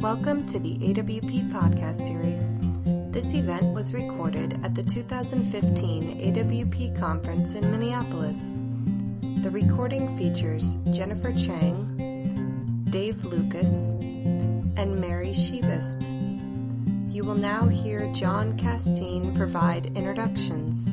Welcome to the AWP podcast series. This event was recorded at the 2015 AWP conference in Minneapolis. The recording features Jennifer Chang, Dave Lucas, and Mary Szybist. You will now hear John Casteen provide introductions.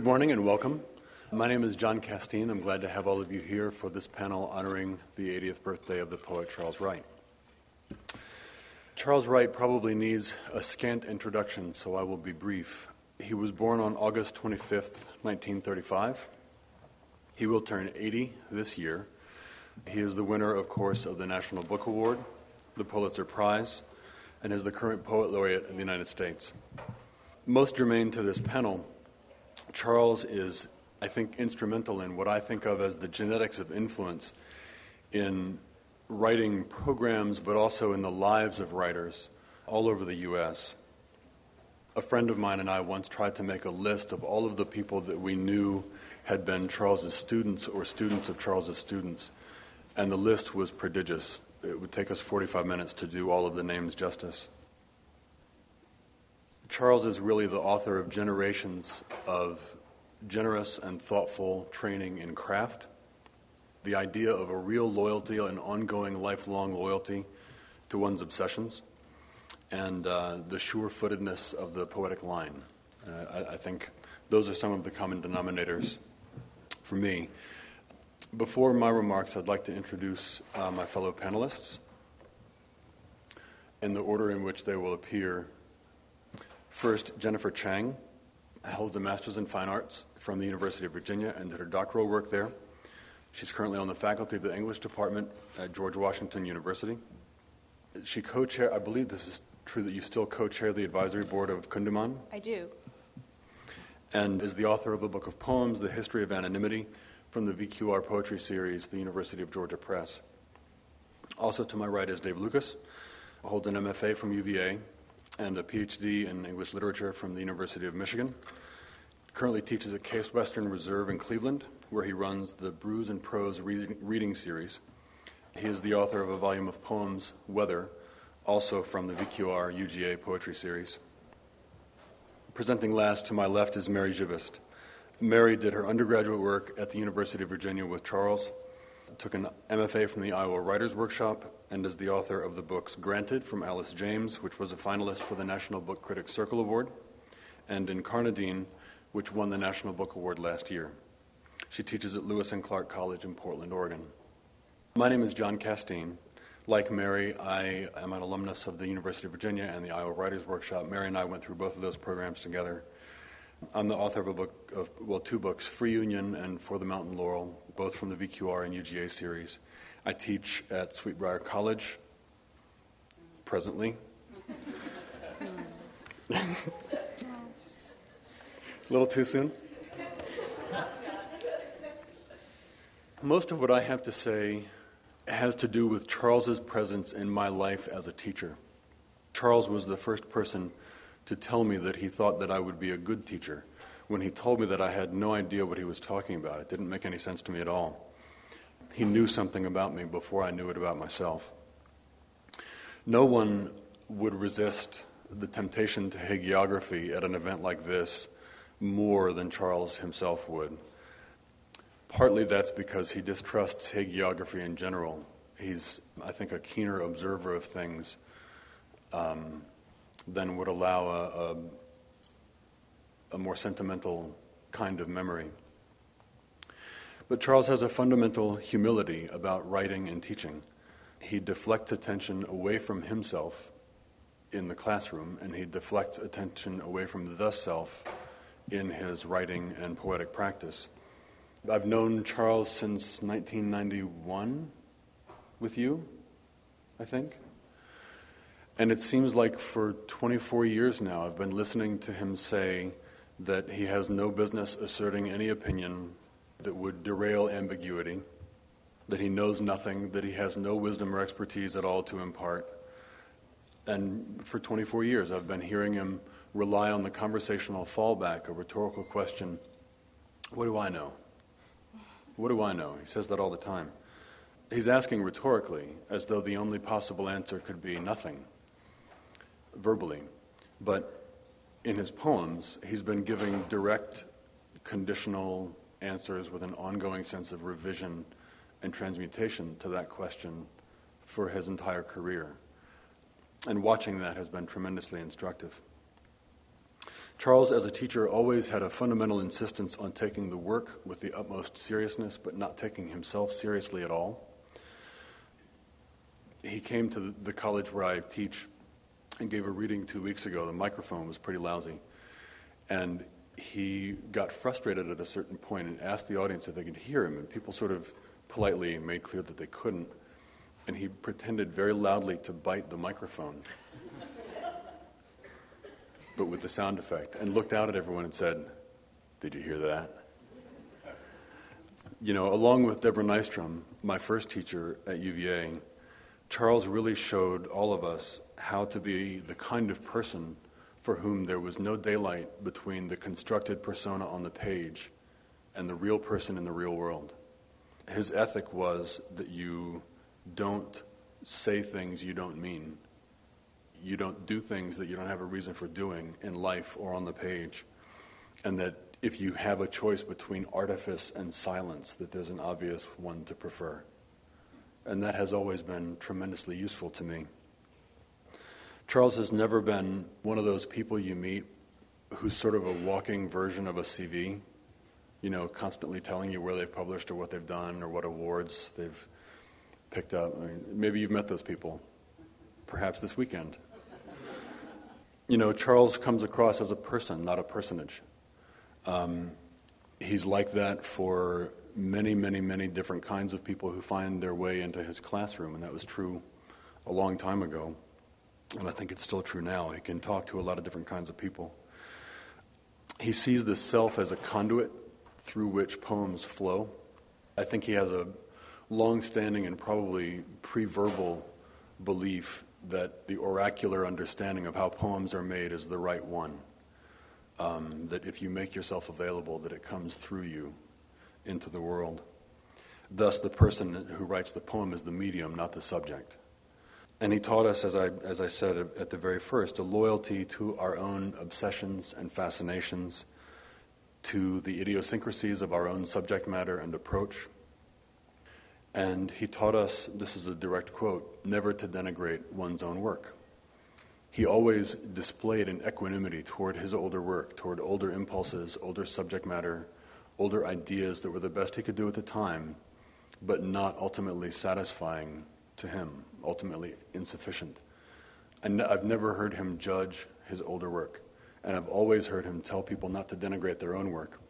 Good morning and welcome. My name is John Casteen. I'm glad to have all of you here for this panel honoring the 80th birthday of the poet Charles Wright. Charles Wright probably needs a scant introduction, so I will be brief. He was born on August 25th, 1935. He will turn 80 this year. He is the winner, of course, of the National Book Award, the Pulitzer Prize, and is the current Poet Laureate of the United States. Most germane to this panel, Charles is, I think, instrumental in what I think of as the genetics of influence in writing programs, but also in the lives of writers all over the U.S. A friend of mine and I once tried to make a list of all of the people that we knew had been Charles's students or students of Charles's students, and the list was prodigious. It would take us 45 minutes to do all of the names justice. Charles is really the author of generations of generous and thoughtful training in craft, the idea of a real loyalty, an ongoing, lifelong loyalty to one's obsessions, and uh, the sure footedness of the poetic line. Uh, I, I think those are some of the common denominators for me. Before my remarks, I'd like to introduce uh, my fellow panelists in the order in which they will appear First, Jennifer Chang holds a master's in fine arts from the University of Virginia and did her doctoral work there. She's currently on the faculty of the English department at George Washington University. She co chair, I believe this is true that you still co chair the advisory board of Kundiman. I do. And is the author of a book of poems, The History of Anonymity, from the VQR Poetry Series, the University of Georgia Press. Also to my right is Dave Lucas, holds an MFA from UVA and a PhD in English literature from the University of Michigan. Currently teaches at Case Western Reserve in Cleveland, where he runs the Brews and Prose reading, reading series. He is the author of a volume of poems, Weather, also from the VQR UGA poetry series. Presenting last to my left is Mary Szybist. Mary did her undergraduate work at the University of Virginia with Charles, took an MFA from the Iowa Writers Workshop, and is the author of the books Granted from Alice James, which was a finalist for the National Book Critics Circle Award, and Incarnadine, which won the National Book Award last year. She teaches at Lewis and Clark College in Portland, Oregon. My name is John Casteen. Like Mary, I am an alumnus of the University of Virginia and the Iowa Writers Workshop. Mary and I went through both of those programs together. I'm the author of a book of well, two books, Free Union and For the Mountain Laurel, both from the VQR and UGA series. I teach at Sweetbriar College presently. A little too soon? Most of what I have to say has to do with Charles's presence in my life as a teacher. Charles was the first person to tell me that he thought that I would be a good teacher when he told me that I had no idea what he was talking about. It didn't make any sense to me at all. He knew something about me before I knew it about myself. No one would resist the temptation to hagiography at an event like this more than Charles himself would. Partly that's because he distrusts hagiography in general. He's, I think, a keener observer of things um, than would allow a, a, a more sentimental kind of memory. But Charles has a fundamental humility about writing and teaching. He deflects attention away from himself in the classroom, and he deflects attention away from the self in his writing and poetic practice. I've known Charles since 1991 with you, I think. And it seems like for 24 years now, I've been listening to him say that he has no business asserting any opinion that would derail ambiguity, that he knows nothing, that he has no wisdom or expertise at all to impart. And for 24 years, I've been hearing him rely on the conversational fallback, a rhetorical question What do I know? What do I know? He says that all the time. He's asking rhetorically, as though the only possible answer could be nothing, verbally. But in his poems, he's been giving direct, conditional answers with an ongoing sense of revision and transmutation to that question for his entire career. And watching that has been tremendously instructive. Charles, as a teacher, always had a fundamental insistence on taking the work with the utmost seriousness, but not taking himself seriously at all. He came to the college where I teach and gave a reading two weeks ago. The microphone was pretty lousy. And he got frustrated at a certain point and asked the audience if they could hear him. And people sort of politely made clear that they couldn't. And he pretended very loudly to bite the microphone but with the sound effect, and looked out at everyone and said, Did you hear that? You know, along with Deborah Nystrom, my first teacher at UVA, Charles really showed all of us how to be the kind of person for whom there was no daylight between the constructed persona on the page and the real person in the real world. His ethic was that you don't say things you don't mean you don't do things that you don't have a reason for doing in life or on the page. And that if you have a choice between artifice and silence, that there's an obvious one to prefer. And that has always been tremendously useful to me. Charles has never been one of those people you meet who's sort of a walking version of a CV, you know, constantly telling you where they've published or what they've done or what awards they've picked up. I mean, maybe you've met those people, perhaps this weekend. You know, Charles comes across as a person, not a personage. Um, he's like that for many, many, many different kinds of people who find their way into his classroom, and that was true a long time ago. And I think it's still true now. He can talk to a lot of different kinds of people. He sees the self as a conduit through which poems flow. I think he has a long standing and probably pre verbal belief that the oracular understanding of how poems are made is the right one. Um, that if you make yourself available, that it comes through you into the world. Thus, the person who writes the poem is the medium, not the subject. And he taught us, as I, as I said at the very first, a loyalty to our own obsessions and fascinations, to the idiosyncrasies of our own subject matter and approach and he taught us this is a direct quote never to denigrate one's own work. He always displayed an equanimity toward his older work, toward older impulses, older subject matter, older ideas that were the best he could do at the time, but not ultimately satisfying to him, ultimately insufficient. And I've never heard him judge his older work, and I've always heard him tell people not to denigrate their own work,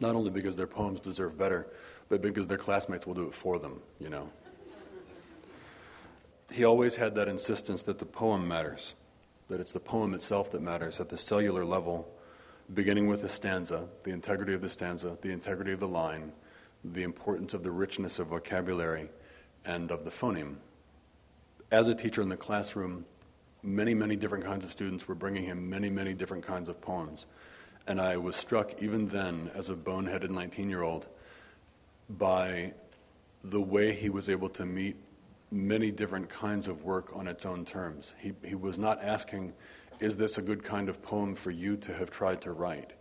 not only because their poems deserve better, but because their classmates will do it for them, you know. He always had that insistence that the poem matters, that it's the poem itself that matters at the cellular level, beginning with the stanza, the integrity of the stanza, the integrity of the line, the importance of the richness of vocabulary, and of the phoneme. As a teacher in the classroom, many, many different kinds of students were bringing him many, many different kinds of poems. And I was struck even then, as a boneheaded 19 year old, by the way he was able to meet many different kinds of work on its own terms. He, he was not asking, is this a good kind of poem for you to have tried to write?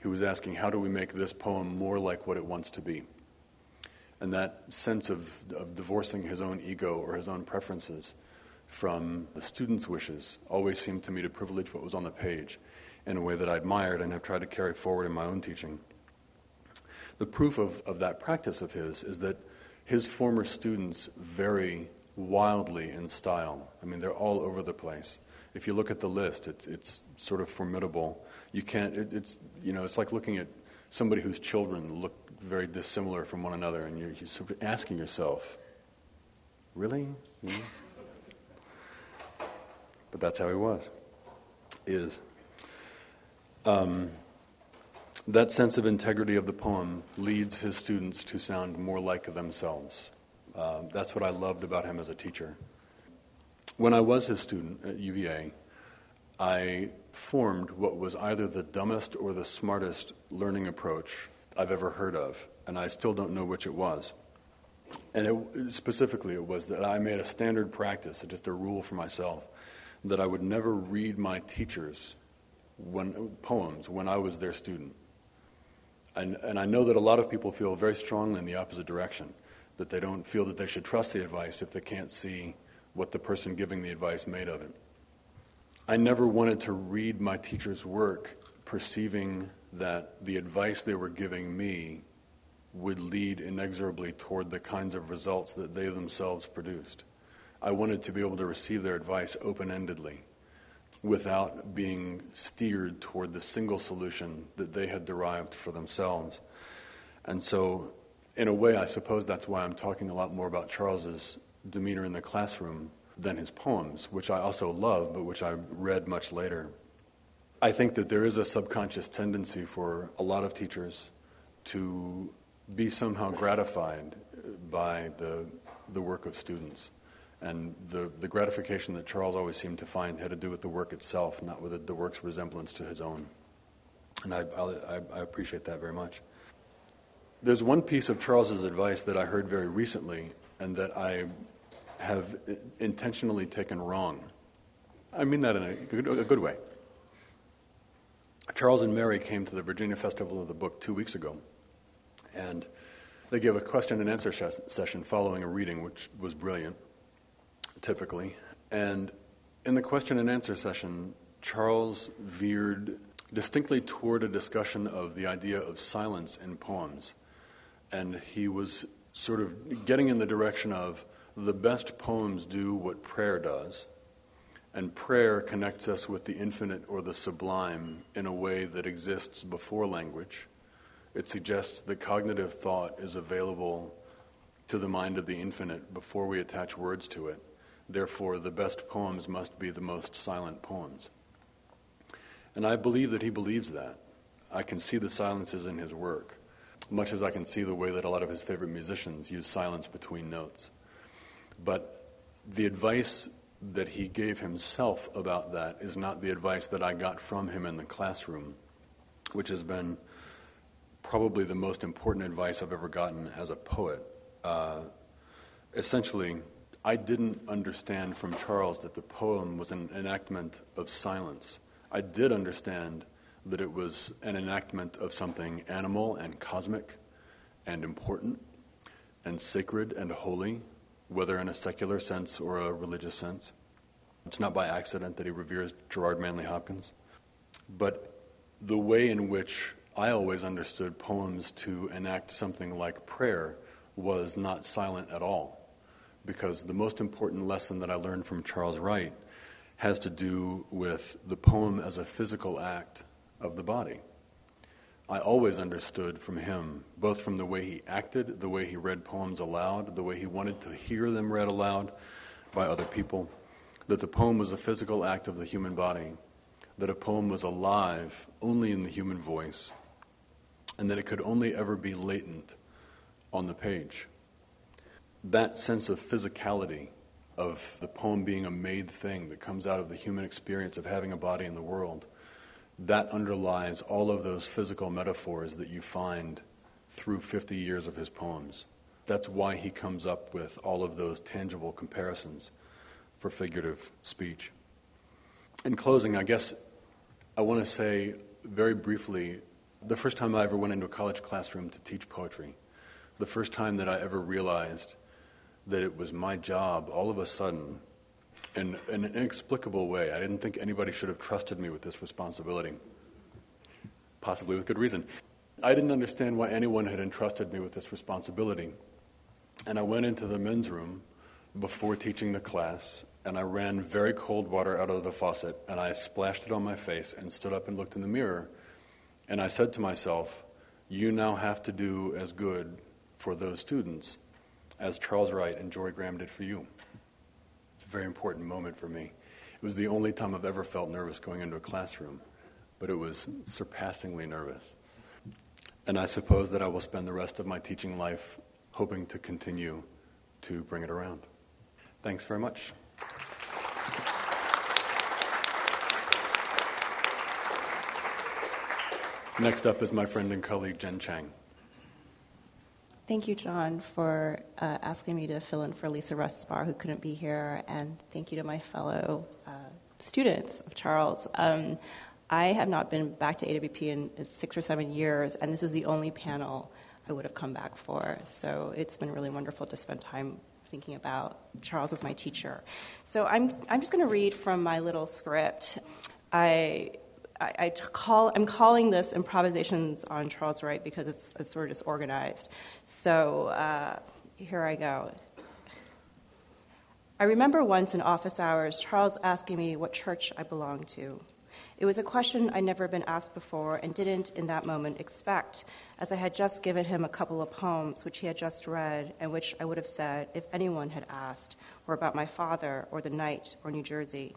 He was asking, how do we make this poem more like what it wants to be? And that sense of, of divorcing his own ego or his own preferences from the student's wishes always seemed to me to privilege what was on the page in a way that I admired and have tried to carry forward in my own teaching. The proof of, of that practice of his is that his former students vary wildly in style. I mean, they're all over the place. If you look at the list, it's, it's sort of formidable. You can't, it, it's, you know, it's like looking at somebody whose children look very dissimilar from one another, and you're, you're sort of asking yourself, really? But that's how he was, is. Um, that sense of integrity of the poem leads his students to sound more like themselves. Uh, that's what I loved about him as a teacher. When I was his student at UVA, I formed what was either the dumbest or the smartest learning approach I've ever heard of, and I still don't know which it was. And it, specifically, it was that I made a standard practice, just a rule for myself, that I would never read my teachers when, poems when I was their student. And, and I know that a lot of people feel very strongly in the opposite direction, that they don't feel that they should trust the advice if they can't see what the person giving the advice made of it. I never wanted to read my teacher's work perceiving that the advice they were giving me would lead inexorably toward the kinds of results that they themselves produced. I wanted to be able to receive their advice open endedly without being steered toward the single solution that they had derived for themselves. And so, in a way, I suppose that's why I'm talking a lot more about Charles's demeanor in the classroom than his poems, which I also love, but which I read much later. I think that there is a subconscious tendency for a lot of teachers to be somehow gratified by the, the work of students. And the, the gratification that Charles always seemed to find had to do with the work itself, not with the work's resemblance to his own. And I, I, I appreciate that very much. There's one piece of Charles's advice that I heard very recently and that I have intentionally taken wrong. I mean that in a good, a good way. Charles and Mary came to the Virginia Festival of the Book two weeks ago, and they gave a question and answer session following a reading, which was brilliant, typically. And in the question and answer session, Charles veered distinctly toward a discussion of the idea of silence in poems. And he was sort of getting in the direction of the best poems do what prayer does, and prayer connects us with the infinite or the sublime in a way that exists before language. It suggests that cognitive thought is available to the mind of the infinite before we attach words to it. Therefore, the best poems must be the most silent poems. And I believe that he believes that. I can see the silences in his work, much as I can see the way that a lot of his favorite musicians use silence between notes. But the advice that he gave himself about that is not the advice that I got from him in the classroom, which has been probably the most important advice I've ever gotten as a poet. Uh, essentially, I didn't understand from Charles that the poem was an enactment of silence. I did understand that it was an enactment of something animal and cosmic and important and sacred and holy whether in a secular sense or a religious sense. It's not by accident that he reveres Gerard Manley Hopkins. But the way in which I always understood poems to enact something like prayer was not silent at all. Because the most important lesson that I learned from Charles Wright has to do with the poem as a physical act of the body. I always understood from him, both from the way he acted, the way he read poems aloud, the way he wanted to hear them read aloud by other people, that the poem was a physical act of the human body, that a poem was alive only in the human voice, and that it could only ever be latent on the page. That sense of physicality, of the poem being a made thing that comes out of the human experience of having a body in the world, that underlies all of those physical metaphors that you find through 50 years of his poems. That's why he comes up with all of those tangible comparisons for figurative speech. In closing, I guess I want to say very briefly the first time I ever went into a college classroom to teach poetry, the first time that I ever realized that it was my job all of a sudden in, in an inexplicable way. I didn't think anybody should have trusted me with this responsibility, possibly with good reason. I didn't understand why anyone had entrusted me with this responsibility. And I went into the men's room before teaching the class, and I ran very cold water out of the faucet, and I splashed it on my face and stood up and looked in the mirror. And I said to myself, You now have to do as good for those students as Charles Wright and Jorie Graham did for you very important moment for me. It was the only time I've ever felt nervous going into a classroom, but it was surpassingly nervous. And I suppose that I will spend the rest of my teaching life hoping to continue to bring it around. Thanks very much. Next up is my friend and colleague Jen Chang. Thank you, John, for uh, asking me to fill in for Lisa Russ Spaar, who couldn't be here, and thank you to my fellow uh, students of Charles. Um, I have not been back to AWP in six or seven years, and this is the only panel I would have come back for. So it's been really wonderful to spend time thinking about Charles as my teacher. So I'm, I'm just going to read from my little script. I I, call, I'm calling this improvisations on Charles Wright because it's, it's sort of disorganized. So uh, here I go. I remember once in office hours, Charles asking me what church I belonged to. It was a question I'd never been asked before and didn't in that moment expect, as I had just given him a couple of poems which he had just read and which I would have said, if anyone had asked, were about my father or the night or New Jersey.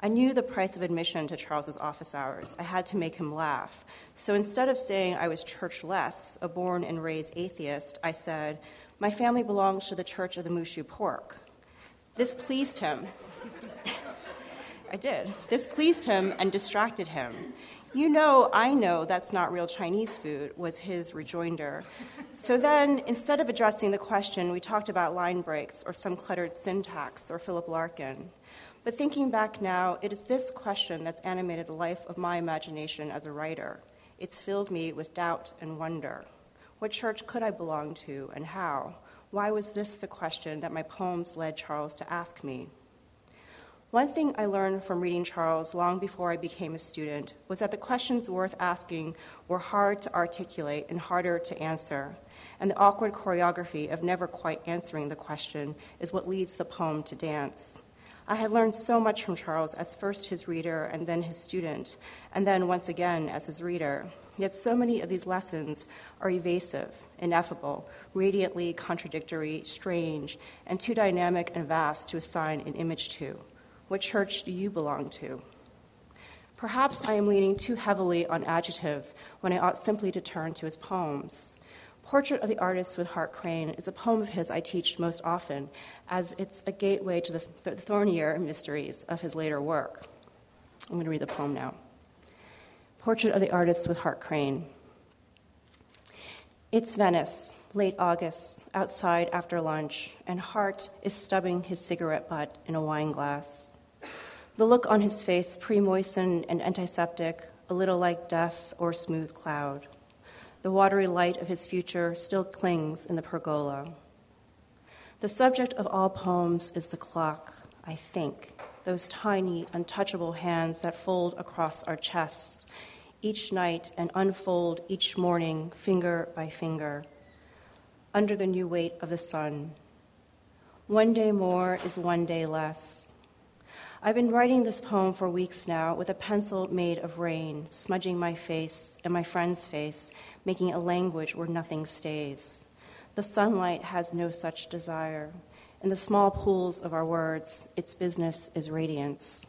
I knew the price of admission to Charles's office hours. I had to make him laugh. So instead of saying I was churchless, a born and raised atheist, I said, My family belongs to the Church of the Moo Shu Pork. This pleased him. I did. This pleased him and distracted him. You know, I know that's not real Chinese food, was his rejoinder. So then, instead of addressing the question, we talked about line breaks or some cluttered syntax or Philip Larkin. But thinking back now, it is this question that's animated the life of my imagination as a writer. It's filled me with doubt and wonder. What church could I belong to and how? Why was this the question that my poems led Charles to ask me? One thing I learned from reading Charles long before I became a student was that the questions worth asking were hard to articulate and harder to answer. And the awkward choreography of never quite answering the question is what leads the poem to dance. I had learned so much from Charles as first his reader and then his student, and then once again as his reader. Yet so many of these lessons are evasive, ineffable, radiantly contradictory, strange, and too dynamic and vast to assign an image to. What church do you belong to? Perhaps I am leaning too heavily on adjectives when I ought simply to turn to his poems. Portrait of the Artist with Hart Crane is a poem of his I teach most often, as it's a gateway to the, th- thornier mysteries of his later work. I'm going to read the poem now. Portrait of the Artist with Hart Crane. It's Venice, late August, outside after lunch, and Hart is stubbing his cigarette butt in a wine glass. The look on his face, pre moistened and antiseptic, a little like death or smooth cloud. The watery light of his future still clings in the pergola. The subject of all poems is the clock, I think, those tiny, untouchable hands that fold across our chest each night and unfold each morning, finger by finger, under the new weight of the sun. One day more is one day less. I've been writing this poem for weeks now with a pencil made of rain, smudging my face and my friend's face, making a language where nothing stays. The sunlight has no such desire. In the small pools of our words, its business is radiance.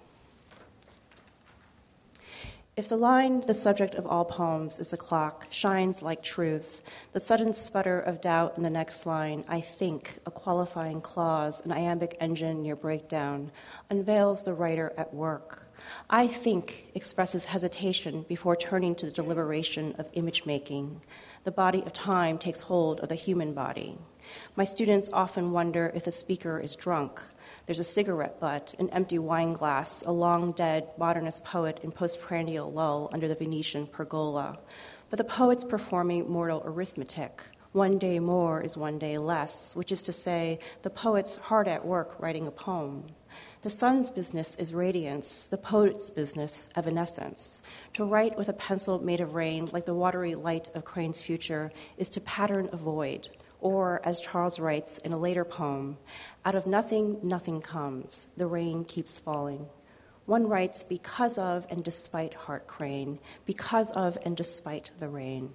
If the line, the subject of all poems, is the clock, shines like truth, the sudden sputter of doubt in the next line, I think, a qualifying clause, an iambic engine near breakdown, unveils the writer at work. I think expresses hesitation before turning to the deliberation of image making. The body of time takes hold of the human body. My students often wonder if the speaker is drunk. There's a cigarette butt, an empty wine glass, a long dead modernist poet in postprandial lull under the Venetian pergola. But the poet's performing mortal arithmetic. One day more is one day less, which is to say, the poet's hard at work writing a poem. The sun's business is radiance, the poet's business, evanescence. To write with a pencil made of rain, like the watery light of Crane's future, is to pattern a void. Or, as Charles writes in a later poem, out of nothing, nothing comes. The rain keeps falling. One writes, because of and despite Hart Crane, because of and despite the rain.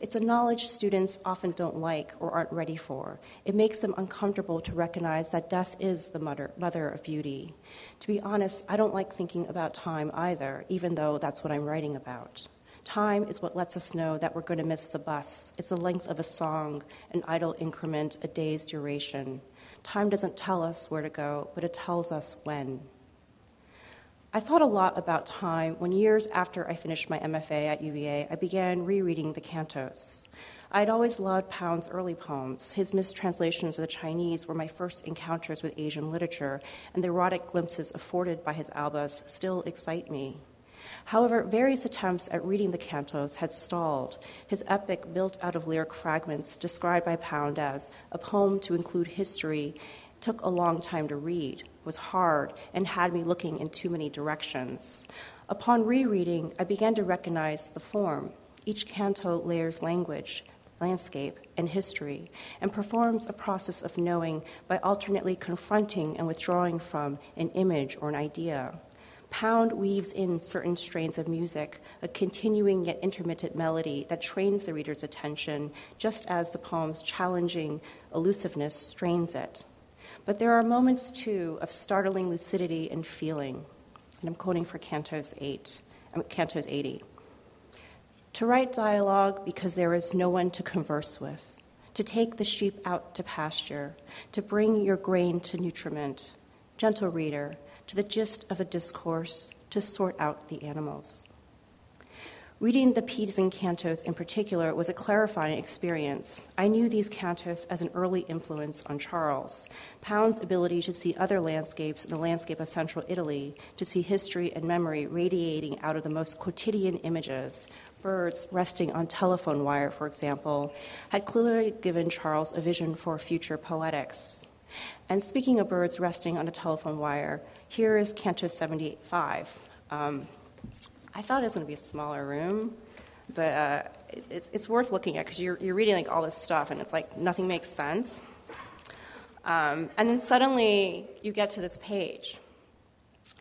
It's a knowledge students often don't like or aren't ready for. It makes them uncomfortable to recognize that death is the mother, mother of beauty. To be honest, I don't like thinking about time either, even though that's what I'm writing about. Time is what lets us know that we're going to miss the bus. It's the length of a song, an idle increment, a day's duration. Time doesn't tell us where to go, but it tells us when. I thought a lot about time when years after I finished my MFA at UVA, I began rereading the cantos. I'd always loved Pound's early poems. His mistranslations of the Chinese were my first encounters with Asian literature, and the erotic glimpses afforded by his albas still excite me. However, various attempts at reading the cantos had stalled. His epic, built out of lyric fragments, described by Pound as a poem to include history, took a long time to read, was hard, and had me looking in too many directions. Upon rereading, I began to recognize the form. Each canto layers language, landscape, and history, and performs a process of knowing by alternately confronting and withdrawing from an image or an idea. Pound weaves in certain strains of music, a continuing yet intermittent melody that trains the reader's attention, just as the poem's challenging elusiveness strains it. But there are moments, too, of startling lucidity and feeling. And I'm quoting for Cantos 8, um, Cantos 80 to write dialogue because there is no one to converse with, to take the sheep out to pasture, to bring your grain to nutriment, gentle reader, to the gist of the discourse, to sort out the animals. Reading the Pisan cantos in particular was a clarifying experience. I knew these cantos as an early influence on Charles. Pound's ability to see other landscapes in the landscape of central Italy, to see history and memory radiating out of the most quotidian images, birds resting on telephone wire, for example, had clearly given Charles a vision for future poetics. And speaking of birds resting on a telephone wire, here is Canto 75. Um, I thought it was going to be a smaller room, but uh, it's, it's worth looking at because you're, you're reading like all this stuff and it's like nothing makes sense. Um, and then suddenly you get to this page,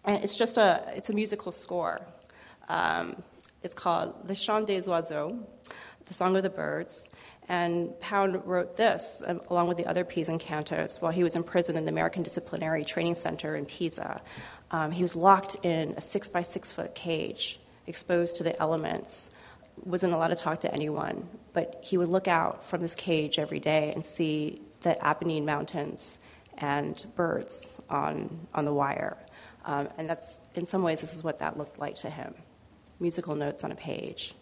and it's just a it's a musical score. Um, it's called Le Chant des Oiseaux, the Song of the Birds. And Pound wrote this um, along with the other Pisan cantos while he was in prison in the American Disciplinary Training Center in Pisa. Um, he was locked in a six by six foot cage, exposed to the elements, wasn't allowed to talk to anyone. But he would look out from this cage every day and see the Apennine Mountains and birds on, on the wire. Um, and that's, in some ways, this is what that looked like to him musical notes on a page.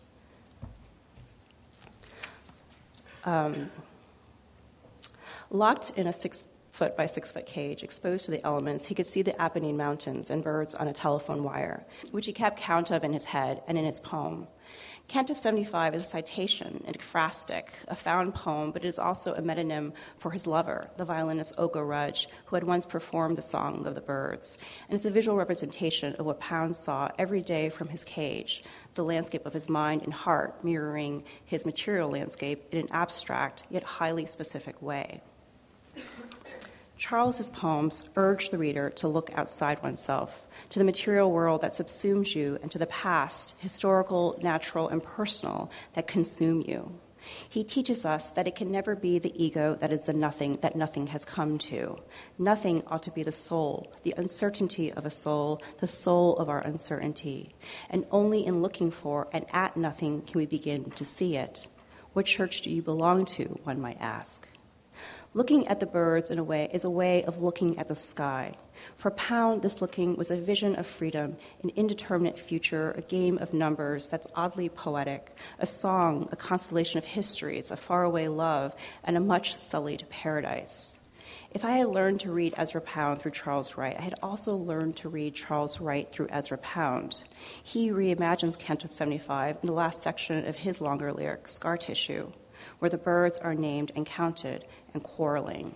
Um, locked in a six foot by six foot cage, exposed to the elements, he could see the Apennine Mountains and birds on a telephone wire, which he kept count of in his head and in his poem. Canto 75 is a citation, an ekphrastic, a found poem, but it is also a metonym for his lover, the violinist Olga Rudge, who had once performed the Song of the Birds. And it's a visual representation of what Pound saw every day from his cage, the landscape of his mind and heart mirroring his material landscape in an abstract yet highly specific way. Charles's poems urge the reader to look outside oneself, to the material world that subsumes you, and to the past, historical, natural, and personal, that consume you. He teaches us that it can never be the ego that is the nothing that nothing has come to. Nothing ought to be the soul, the uncertainty of a soul, the soul of our uncertainty. And only in looking for and at nothing can we begin to see it. What church do you belong to, one might ask? Looking at the birds in a way is a way of looking at the sky. For Pound, this looking was a vision of freedom, an indeterminate future, a game of numbers that's oddly poetic, a song, a constellation of histories, a faraway love, and a much sullied paradise. If I had learned to read Ezra Pound through Charles Wright, I had also learned to read Charles Wright through Ezra Pound. He reimagines Canto 75 in the last section of his longer lyric, Scar Tissue where the birds are named and counted and quarreling.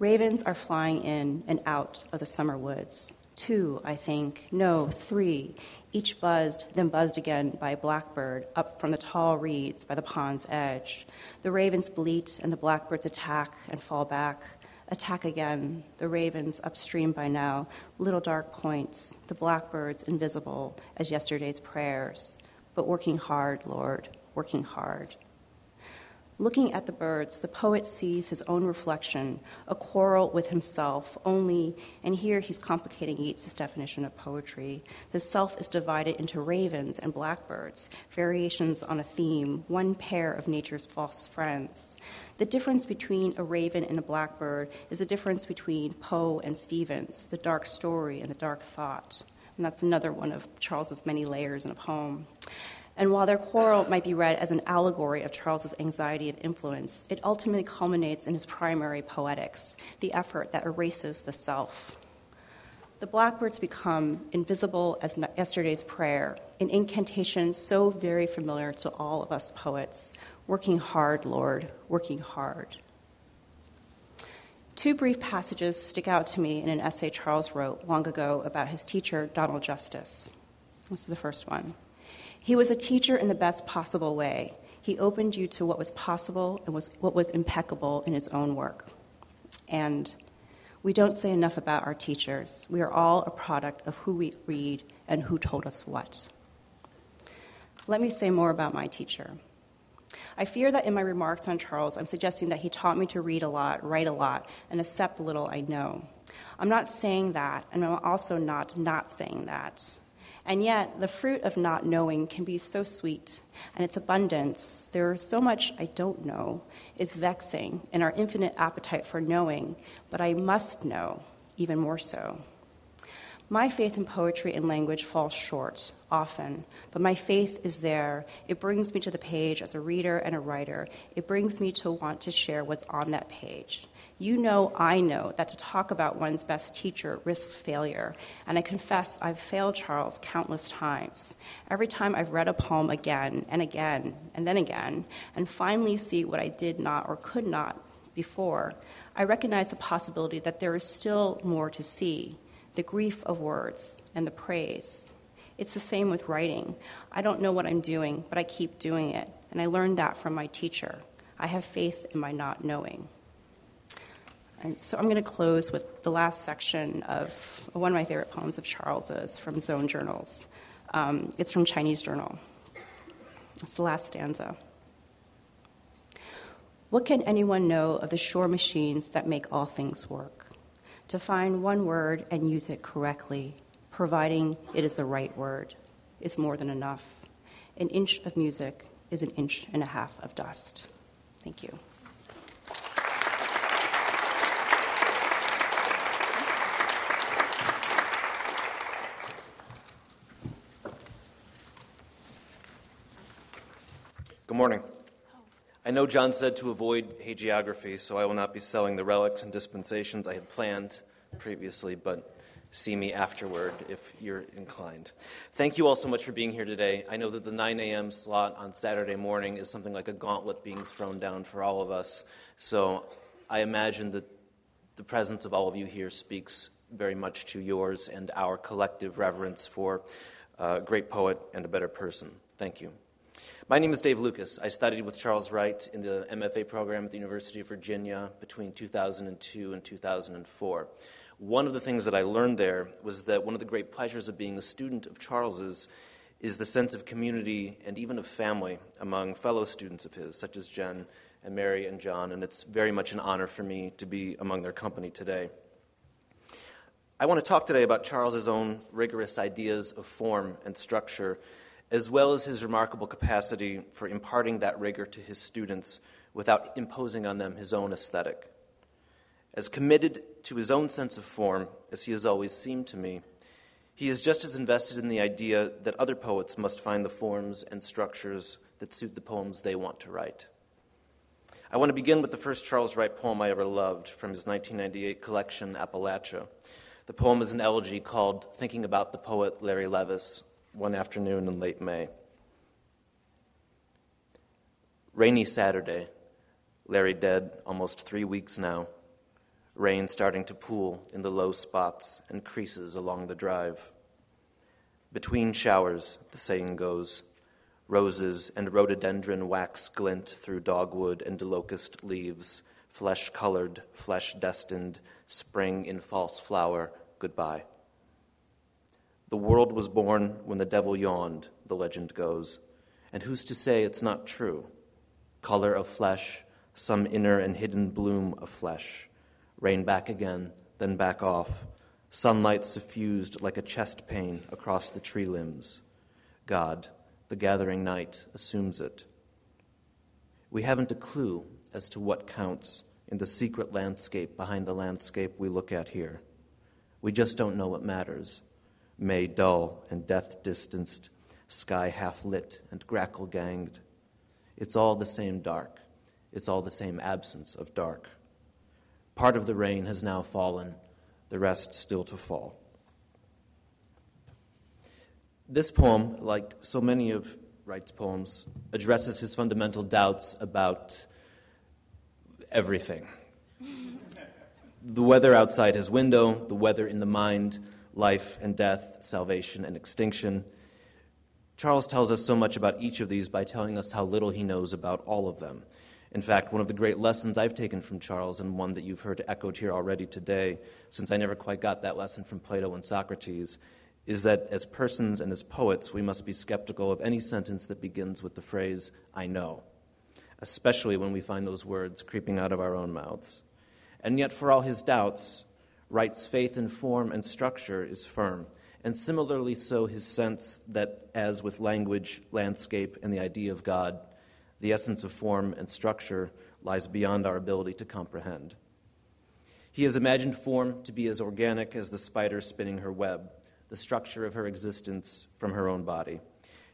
Ravens are flying in and out of the summer woods. Two, I think, no, three, each buzzed, then buzzed again by a blackbird up from the tall reeds by the pond's edge. The ravens bleat and the blackbirds attack and fall back, attack again. The ravens upstream by now, little dark points, the blackbirds invisible as yesterday's prayers, but working hard, Lord, working hard. Looking at the birds, the poet sees his own reflection, a quarrel with himself, only, and here he's complicating Yeats's definition of poetry. The self is divided into ravens and blackbirds, variations on a theme, one pair of nature's false friends. The difference between a raven and a blackbird is a difference between Poe and Stevens, the dark story and the dark thought. And that's another one of Charles's many layers in a poem. And while their quarrel might be read as an allegory of Charles's anxiety of influence, it ultimately culminates in his primary poetics, the effort that erases the self. The blackbirds become invisible as yesterday's prayer, an incantation so very familiar to all of us poets. Working hard, Lord, working hard. Two brief passages stick out to me in an essay Charles wrote long ago about his teacher, Donald Justice. This is the first one. He was a teacher in the best possible way. He opened you to what was possible and was, what was impeccable in his own work. And we don't say enough about our teachers. We are all a product of who we read and who told us what. Let me say more about my teacher. I fear that in my remarks on Charles, I'm suggesting that he taught me to read a lot, write a lot, and accept little I know. I'm not saying that, and I'm also not not saying that. And yet, the fruit of not knowing can be so sweet, and its abundance, there is so much I don't know, is vexing in our infinite appetite for knowing, but I must know even more so. My faith in poetry and language falls short, often, but my faith is there. It brings me to the page as a reader and a writer. It brings me to want to share what's on that page. You know, I know that to talk about one's best teacher risks failure, and I confess I've failed Charles countless times. Every time I've read a poem again and again and then again, and finally see what I did not or could not before, I recognize the possibility that there is still more to see the grief of words and the praise. It's the same with writing. I don't know what I'm doing, but I keep doing it, and I learned that from my teacher. I have faith in my not knowing. And so I'm going to close with the last section of one of my favorite poems of Charles's from Zone Journals. Um, it's from Chinese Journal. It's the last stanza. What can anyone know of the sure machines that make all things work? To find one word and use it correctly, providing it is the right word, is more than enough. An inch of music is an inch and a half of dust. Thank you. Good morning. I know John said to avoid hagiography, so I will not be selling the relics and dispensations I had planned previously, but see me afterward if you're inclined. Thank you all so much for being here today. I know that the 9 a.m. slot on Saturday morning is something like a gauntlet being thrown down for all of us, so I imagine that the presence of all of you here speaks very much to yours and our collective reverence for a great poet and a better person. Thank you. My name is Dave Lucas. I studied with Charles Wright in the MFA program at the University of Virginia between 2002 and 2004. One of the things that I learned there was that one of the great pleasures of being a student of Charles's is the sense of community and even of family among fellow students of his, such as Jen and Mary and John, and it's very much an honor for me to be among their company today. I want to talk today about Charles's own rigorous ideas of form and structure as well as his remarkable capacity for imparting that rigor to his students without imposing on them his own aesthetic. As committed to his own sense of form as he has always seemed to me, he is just as invested in the idea that other poets must find the forms and structures that suit the poems they want to write. I want to begin with the first Charles Wright poem I ever loved from his 1998 collection, Appalachia. The poem is an elegy called Thinking About the Poet Larry Levis, one afternoon in late May. Rainy Saturday, Larry dead almost three weeks now. Rain starting to pool in the low spots and creases along the drive. Between showers, the saying goes, roses and rhododendron wax glint through dogwood and locust leaves, flesh colored, flesh destined, spring in false flower, goodbye. The world was born when the devil yawned, the legend goes. And who's to say it's not true? color of flesh, some inner and hidden bloom of flesh. Rain back again, then back off. Sunlight suffused like a chest pain across the tree limbs. God, the gathering night, assumes it. We haven't a clue as to what counts in the secret landscape behind the landscape we look at here. We just don't know what matters. May dull and death distanced, sky half lit and grackle ganged. It's all the same dark. It's all the same absence of dark. Part of the rain has now fallen, the rest still to fall. This poem, like so many of Wright's poems, addresses his fundamental doubts about everything the weather outside his window, the weather in the mind, life and death, salvation and extinction. Charles tells us so much about each of these by telling us how little he knows about all of them. In fact, one of the great lessons I've taken from Charles, and one that you've heard echoed here already today, since I never quite got that lesson from Plato and Socrates, is that as persons and as poets, we must be skeptical of any sentence that begins with the phrase, I know, especially when we find those words creeping out of our own mouths. And yet, for all his doubts, Wright's faith in form and structure is firm, and similarly so his sense that, as with language, landscape, and the idea of God, the essence of form and structure lies beyond our ability to comprehend. He has imagined form to be as organic as the spider spinning her web, the structure of her existence from her own body.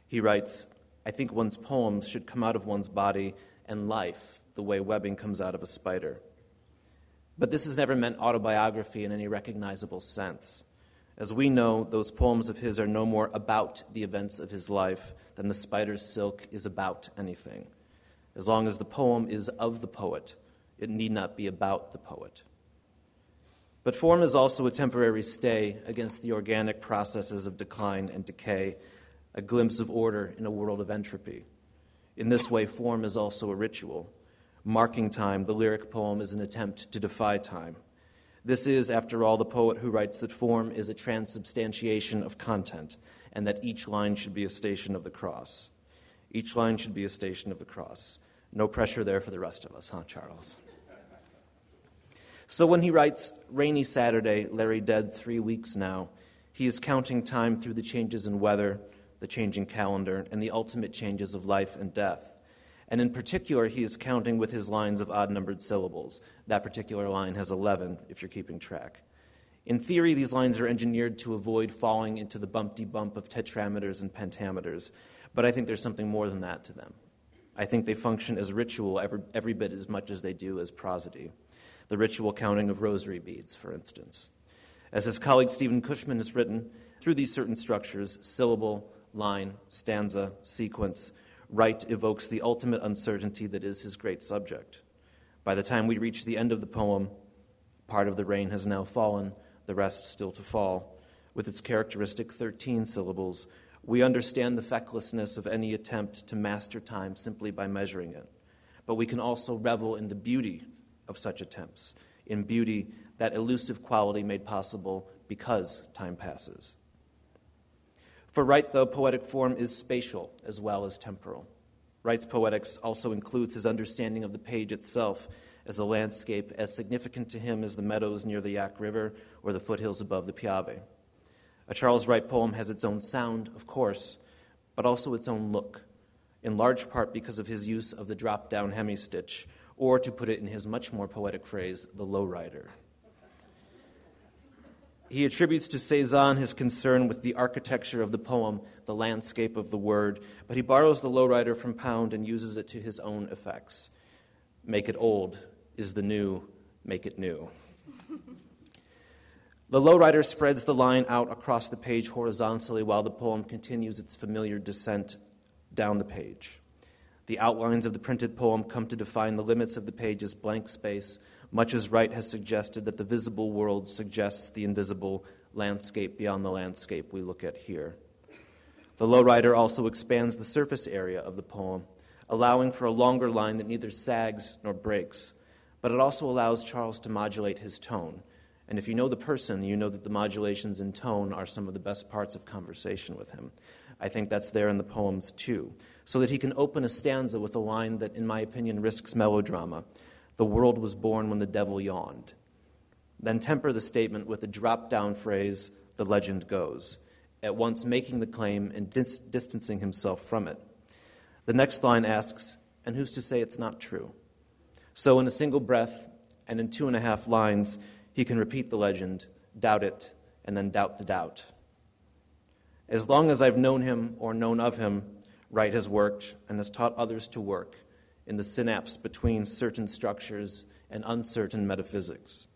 He writes, I think one's poems should come out of one's body and life the way webbing comes out of a spider. But this has never meant autobiography in any recognizable sense. As we know, those poems of his are no more about the events of his life than the spider's silk is about anything. As long as the poem is of the poet, it need not be about the poet. But form is also a temporary stay against the organic processes of decline and decay, a glimpse of order in a world of entropy. In this way, form is also a ritual marking time, the lyric poem is an attempt to defy time. This is, after all, the poet who writes that form is a transubstantiation of content, and that each line should be a station of the cross. Each line should be a station of the cross. No pressure there for the rest of us, huh, Charles? So when he writes, Rainy Saturday, Larry dead three weeks now, he is counting time through the changes in weather, the changing calendar, and the ultimate changes of life and death. And in particular, he is counting with his lines of odd numbered syllables. That particular line has 11, if you're keeping track. In theory, these lines are engineered to avoid falling into the bumpty bump of tetrameters and pentameters, but I think there's something more than that to them. I think they function as ritual every, every bit as much as they do as prosody. The ritual counting of rosary beads, for instance. As his colleague Stephen Cushman has written, through these certain structures syllable, line, stanza, sequence Wright evokes the ultimate uncertainty that is his great subject. By the time we reach the end of the poem, part of the rain has now fallen, the rest still to fall. With its characteristic 13 syllables, we understand the fecklessness of any attempt to master time simply by measuring it. But we can also revel in the beauty of such attempts, in beauty, that elusive quality made possible because time passes. For Wright, though, poetic form is spatial as well as temporal. Wright's poetics also includes his understanding of the page itself as a landscape as significant to him as the meadows near the Yaak River or the foothills above the Piave. A Charles Wright poem has its own sound, of course, but also its own look, in large part because of his use of the drop down hemistich, or to put it in his much more poetic phrase, the lowrider. He attributes to Cezanne his concern with the architecture of the poem, the landscape of the word, but he borrows the lowrider from Pound and uses it to his own effects. Make it old is the new, make it new. the lowrider spreads the line out across the page horizontally while the poem continues its familiar descent down the page. The outlines of the printed poem come to define the limits of the page's blank space much as Wright has suggested that the visible world suggests the invisible landscape beyond the landscape we look at here. The lowrider also expands the surface area of the poem, allowing for a longer line that neither sags nor breaks, but it also allows Charles to modulate his tone, And if you know the person, you know that the modulations in tone are some of the best parts of conversation with him. I think that's there in the poems too. So that he can open a stanza with a line that, in my opinion, risks melodrama The world was born when the devil yawned. Then temper the statement with a drop down phrase, The legend goes, at once making the claim and dis- distancing himself from it. The next line asks, And who's to say it's not true? So, in a single breath and in two and a half lines, he can repeat the legend, doubt it, and then doubt the doubt. As long as I've known him or known of him, Wright has worked and has taught others to work in the synapse between certain structures and uncertain metaphysics.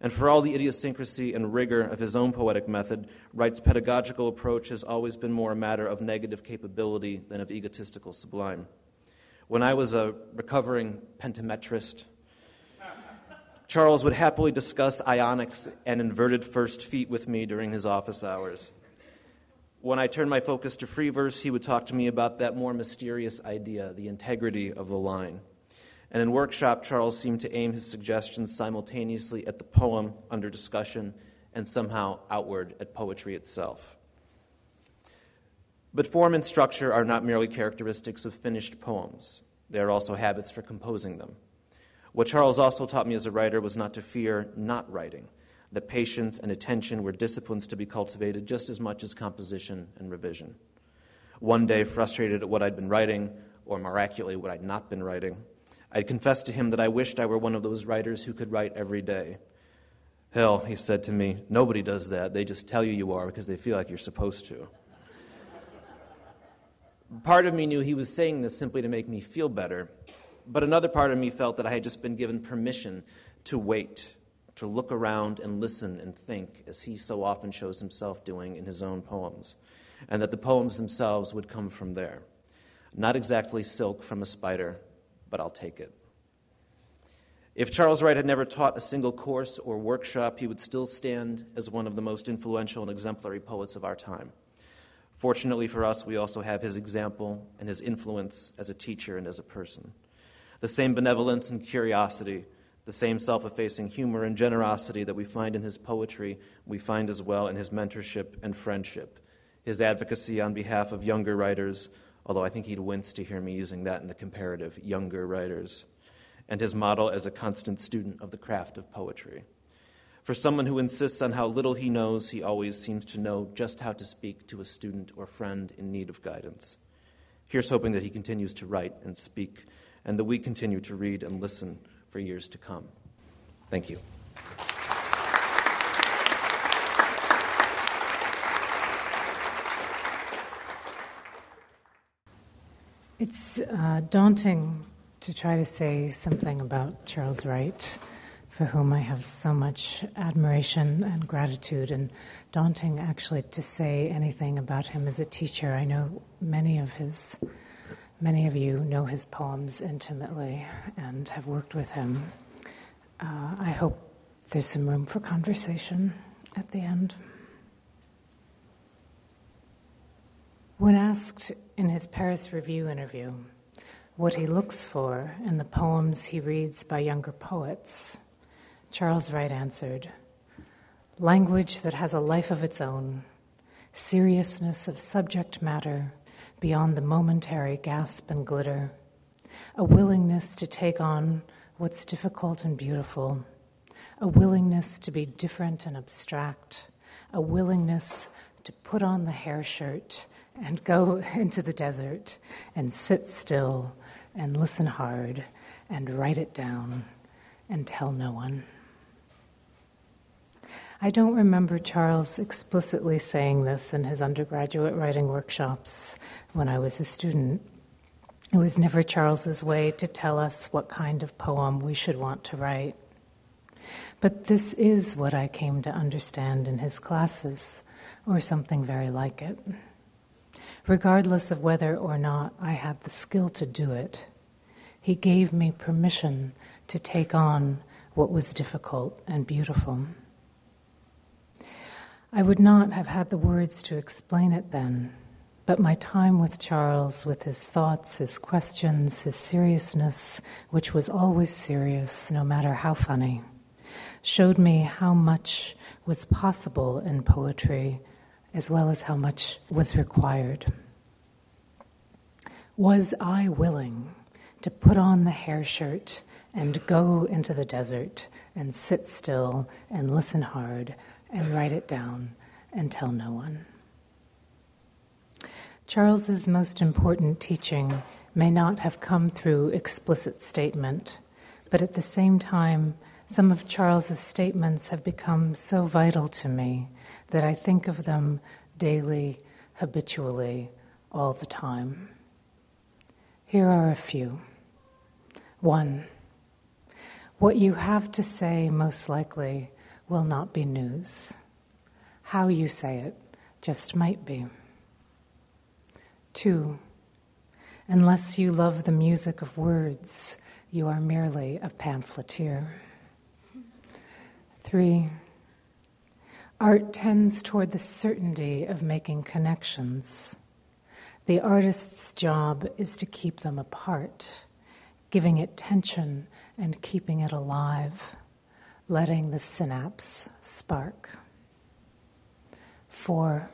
And for all the idiosyncrasy and rigor of his own poetic method, Wright's pedagogical approach has always been more a matter of negative capability than of egotistical sublime. When I was a recovering pentametrist, Charles would happily discuss ionics and inverted first feet with me during his office hours. When I turned my focus to free verse, he would talk to me about that more mysterious idea, the integrity of the line. And in workshop, Charles seemed to aim his suggestions simultaneously at the poem under discussion and somehow outward at poetry itself. But form and structure are not merely characteristics of finished poems, they are also habits for composing them. What Charles also taught me as a writer was not to fear not writing, that patience and attention were disciplines to be cultivated just as much as composition and revision. One day, frustrated at what I'd been writing, or miraculously what I'd not been writing, I'd confessed to him that I wished I were one of those writers who could write every day. Hell, he said to me, nobody does that. They just tell you you are because they feel like you're supposed to. Part of me knew he was saying this simply to make me feel better, but another part of me felt that I had just been given permission to wait, to look around and listen and think, as he so often shows himself doing in his own poems, and that the poems themselves would come from there. Not exactly silk from a spider, but I'll take it. If Charles Wright had never taught a single course or workshop, he would still stand as one of the most influential and exemplary poets of our time. Fortunately for us, we also have his example and his influence as a teacher and as a person. The same benevolence and curiosity, the same self effacing humor and generosity that we find in his poetry, we find as well in his mentorship and friendship. His advocacy on behalf of younger writers, although I think he'd wince to hear me using that in the comparative, younger writers, and his model as a constant student of the craft of poetry. For someone who insists on how little he knows, he always seems to know just how to speak to a student or friend in need of guidance. Here's hoping that he continues to write and speak and that we continue to read and listen for years to come. Thank you. It's uh, daunting to try to say something about Charles Wright, for whom I have so much admiration and gratitude, and daunting actually to say anything about him as a teacher. I know many of his Many of you know his poems intimately and have worked with him. Uh, I hope there's some room for conversation at the end. When asked in his Paris Review interview what he looks for in the poems he reads by younger poets, Charles Wright answered language that has a life of its own, seriousness of subject matter beyond the momentary gasp and glitter, a willingness to take on what's difficult and beautiful, a willingness to be different and abstract, a willingness to put on the hair shirt and go into the desert and sit still and listen hard and write it down and tell no one. I don't remember Charles explicitly saying this in his undergraduate writing workshops when I was a student. It was never Charles's way to tell us what kind of poem we should want to write. But this is what I came to understand in his classes, or something very like it. Regardless of whether or not I had the skill to do it, he gave me permission to take on what was difficult and beautiful. I would not have had the words to explain it then, but my time with Charles, with his thoughts, his questions, his seriousness, which was always serious, no matter how funny, showed me how much was possible in poetry as well as how much was required. Was I willing to put on the hair shirt and go into the desert and sit still and listen hard and write it down and tell no one? Charles's most important teaching may not have come through explicit statement, but at the same time, some of Charles's statements have become so vital to me that I think of them daily, habitually, all the time. Here are a few. One, what you have to say most likely will not be news. How you say it just might be. Two, unless you love the music of words, you are merely a pamphleteer. Three, art tends toward the certainty of making connections. The artist's job is to keep them apart, giving it tension and keeping it alive, letting the synapse spark. Four,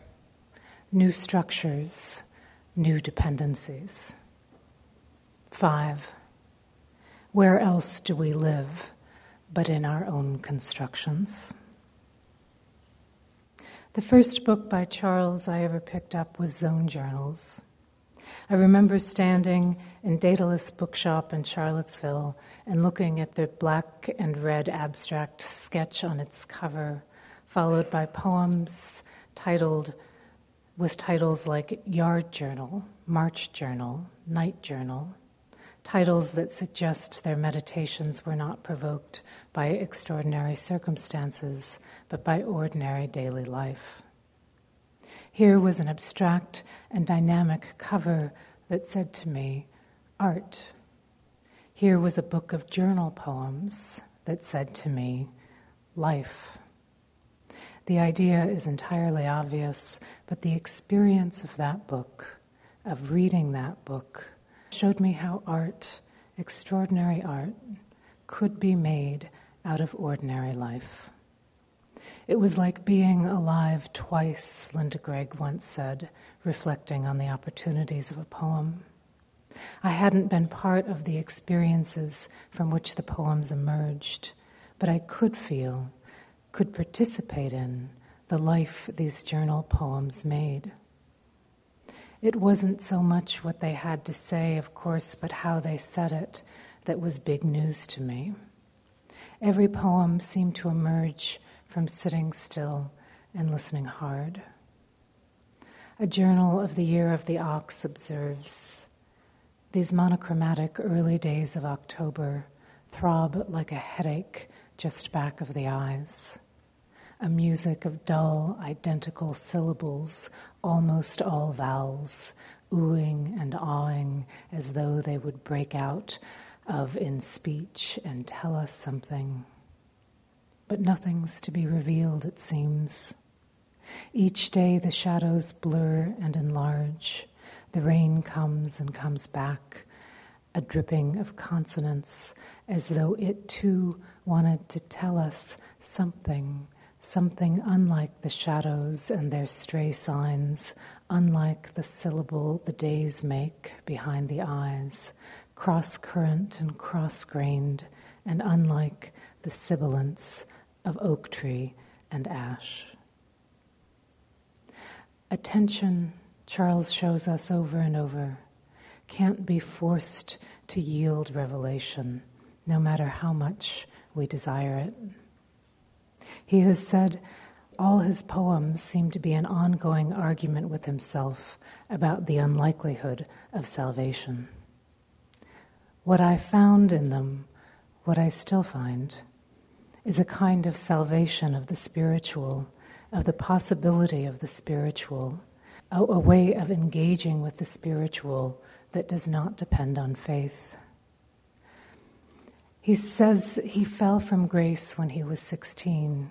new structures, new dependencies. Five, where else do we live but in our own constructions? The first book by Charles I ever picked up was Zone Journals. I remember standing in Daedalus Bookshop in Charlottesville and looking at the black and red abstract sketch on its cover, followed by poems titled with titles like Yard Journal, March Journal, Night Journal, titles that suggest their meditations were not provoked by extraordinary circumstances, but by ordinary daily life. Here was an abstract and dynamic cover that said to me, Art. Here was a book of journal poems that said to me, Life. The idea is entirely obvious, but the experience of that book, of reading that book, showed me how art, extraordinary art, could be made out of ordinary life. It was like being alive twice, Linda Gregg once said, reflecting on the opportunities of a poem. I hadn't been part of the experiences from which the poems emerged, but I could feel could participate in the life these journal poems made. It wasn't so much what they had to say, of course, but how they said it that was big news to me. Every poem seemed to emerge from sitting still and listening hard. A journal of the year of the ox observes these monochromatic early days of October throb like a headache just back of the eyes a music of dull, identical syllables, almost all vowels, oohing and awing as though they would break out of in speech and tell us something. But nothing's to be revealed, it seems. Each day the shadows blur and enlarge. The rain comes and comes back, a dripping of consonants, as though it too wanted to tell us something something unlike the shadows and their stray signs, unlike the syllable the days make behind the eyes, cross current and cross grained, and unlike the sibilance of oak tree and ash. Attention, Charles shows us over and over, can't be forced to yield revelation, no matter how much we desire it. He has said all his poems seem to be an ongoing argument with himself about the unlikelihood of salvation. What I found in them, what I still find, is a kind of salvation of the spiritual, of the possibility of the spiritual, a, a way of engaging with the spiritual that does not depend on faith. He says he fell from grace when he was 16,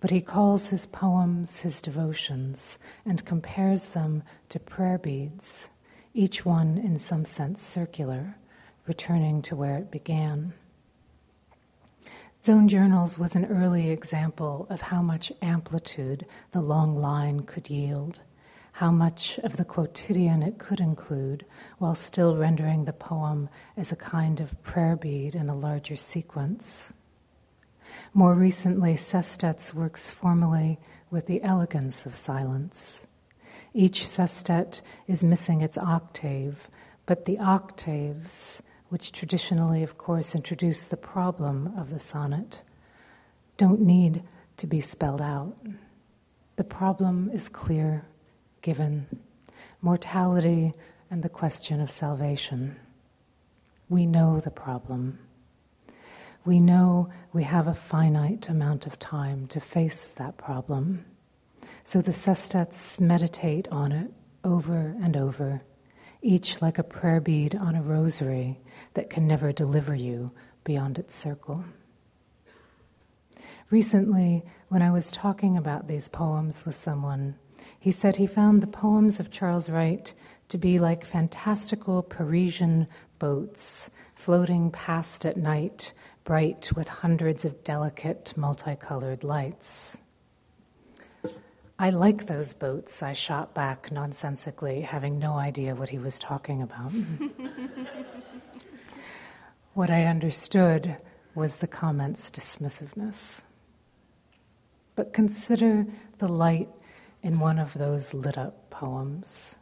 but he calls his poems his devotions and compares them to prayer beads, each one in some sense circular, returning to where it began. Zone Journals was an early example of how much amplitude the long line could yield, how much of the quotidian it could include, while still rendering the poem as a kind of prayer bead in a larger sequence. More recently, Sestet's works formally with the elegance of silence. Each sestet is missing its octave, but the octaves which traditionally, of course, introduce the problem of the sonnet, don't need to be spelled out. The problem is clear, given mortality and the question of salvation. We know the problem. We know we have a finite amount of time to face that problem. So the sestets meditate on it over and over each like a prayer bead on a rosary that can never deliver you beyond its circle. Recently, when I was talking about these poems with someone, he said he found the poems of Charles Wright to be like fantastical Parisian boats floating past at night, bright with hundreds of delicate multicolored lights. I like those boats, I shot back nonsensically, having no idea what he was talking about. what I understood was the comment's dismissiveness. But consider the light in one of those lit up poems.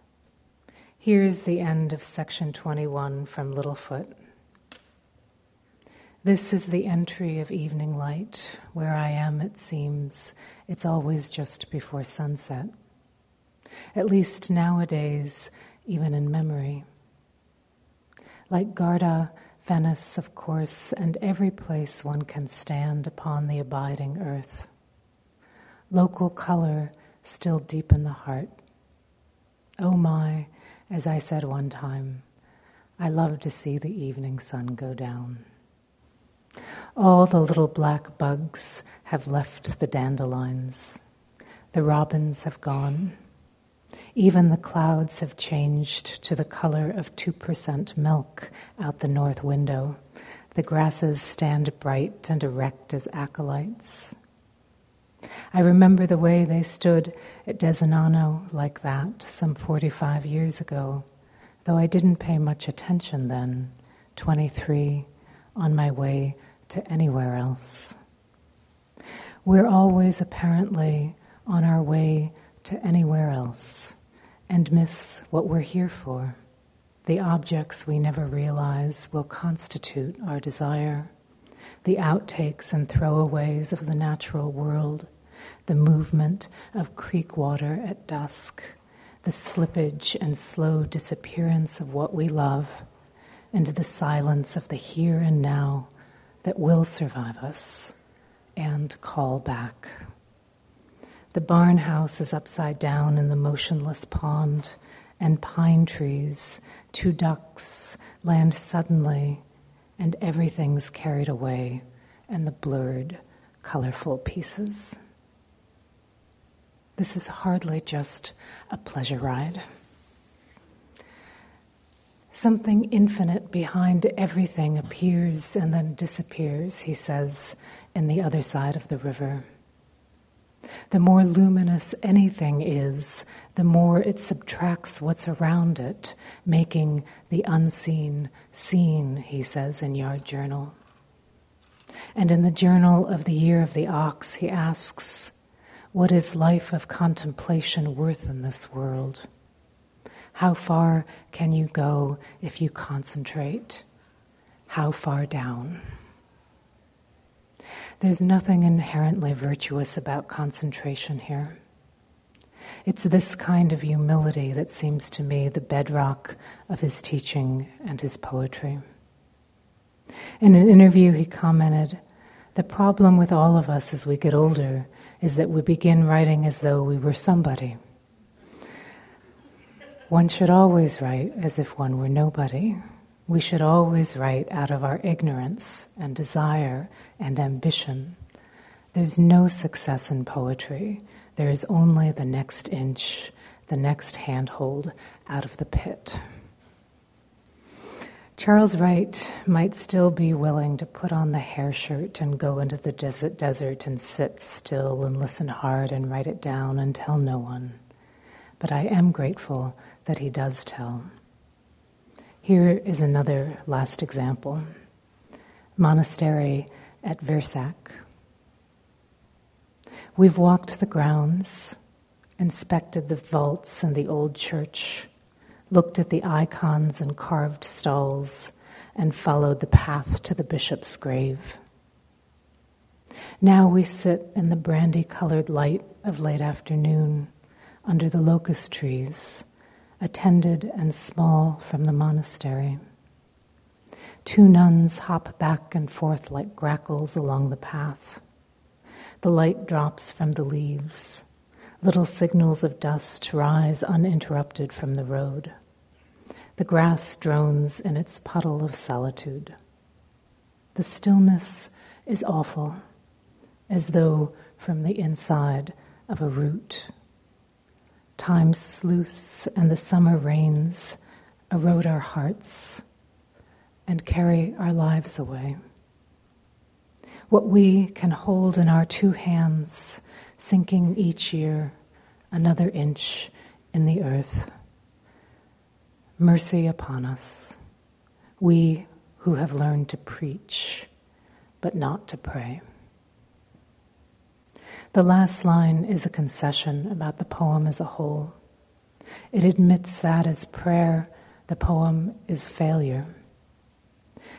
Here's the end of section 21 from Littlefoot. This is the entry of evening light. Where I am, it seems, it's always just before sunset. At least nowadays, even in memory. Lake Garda, Venice, of course, and every place one can stand upon the abiding earth. Local color still deep in the heart. Oh my, as I said one time, I love to see the evening sun go down. All the little black bugs have left the dandelions. The robins have gone. Even the clouds have changed to the color of 2% milk out the north window. The grasses stand bright and erect as acolytes. I remember the way they stood at Desenzano like that some 45 years ago, though I didn't pay much attention then, 23, on my way to anywhere else. We're always apparently on our way to anywhere else and miss what we're here for. The objects we never realize will constitute our desire. The outtakes and throwaways of the natural world, the movement of creek water at dusk, the slippage and slow disappearance of what we love, and the silence of the here and now that will survive us and call back. The barn house is upside down in the motionless pond, and pine trees, two ducks, land suddenly, and everything's carried away, and the blurred, colorful pieces. This is hardly just a pleasure ride. Something infinite behind everything appears and then disappears, he says, in the other side of the river. The more luminous anything is, the more it subtracts what's around it, making the unseen seen, he says in Yard Journal. And in the Journal of the Year of the Ox, he asks, What is life of contemplation worth in this world? How far can you go if you concentrate? How far down? There's nothing inherently virtuous about concentration here. It's this kind of humility that seems to me the bedrock of his teaching and his poetry. In an interview, he commented The problem with all of us as we get older is that we begin writing as though we were somebody. One should always write as if one were nobody. We should always write out of our ignorance and desire and ambition. There's no success in poetry. There is only the next inch, the next handhold out of the pit. Charles Wright might still be willing to put on the hair shirt and go into the desert, desert and sit still and listen hard and write it down and tell no one. But I am grateful that he does tell. Here is another last example monastery at Vršac. We've walked the grounds, inspected the vaults and the old church looked at the icons and carved stalls, and followed the path to the bishop's grave. Now we sit in the brandy colored light of late afternoon under the locust trees, attended and small from the monastery. Two nuns hop back and forth like grackles along the path. The light drops from the leaves. Little signals of dust rise uninterrupted from the road. The grass drones in its puddle of solitude. The stillness is awful, as though from the inside of a root. Time's sleuths and the summer rains erode our hearts and carry our lives away. What we can hold in our two hands, sinking each year another inch in the earth mercy upon us, we who have learned to preach but not to pray. The last line is a concession about the poem as a whole. It admits that as prayer, the poem is failure.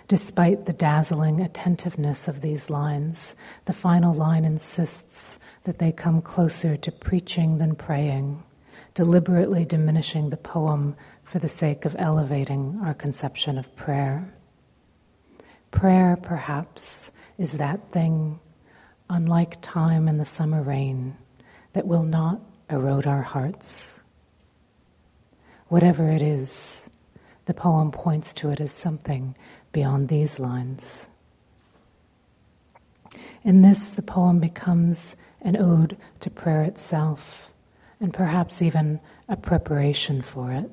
Despite the dazzling attentiveness of these lines, the final line insists that they come closer to preaching than praying, deliberately diminishing the poem for the sake of elevating our conception of prayer. Prayer, perhaps, is that thing, unlike time and the summer rain, that will not erode our hearts. Whatever it is, the poem points to it as something beyond these lines. In this, the poem becomes an ode to prayer itself, and perhaps even a preparation for it.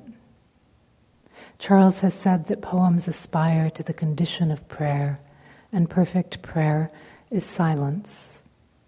Charles has said that poems aspire to the condition of prayer, and perfect prayer is silence.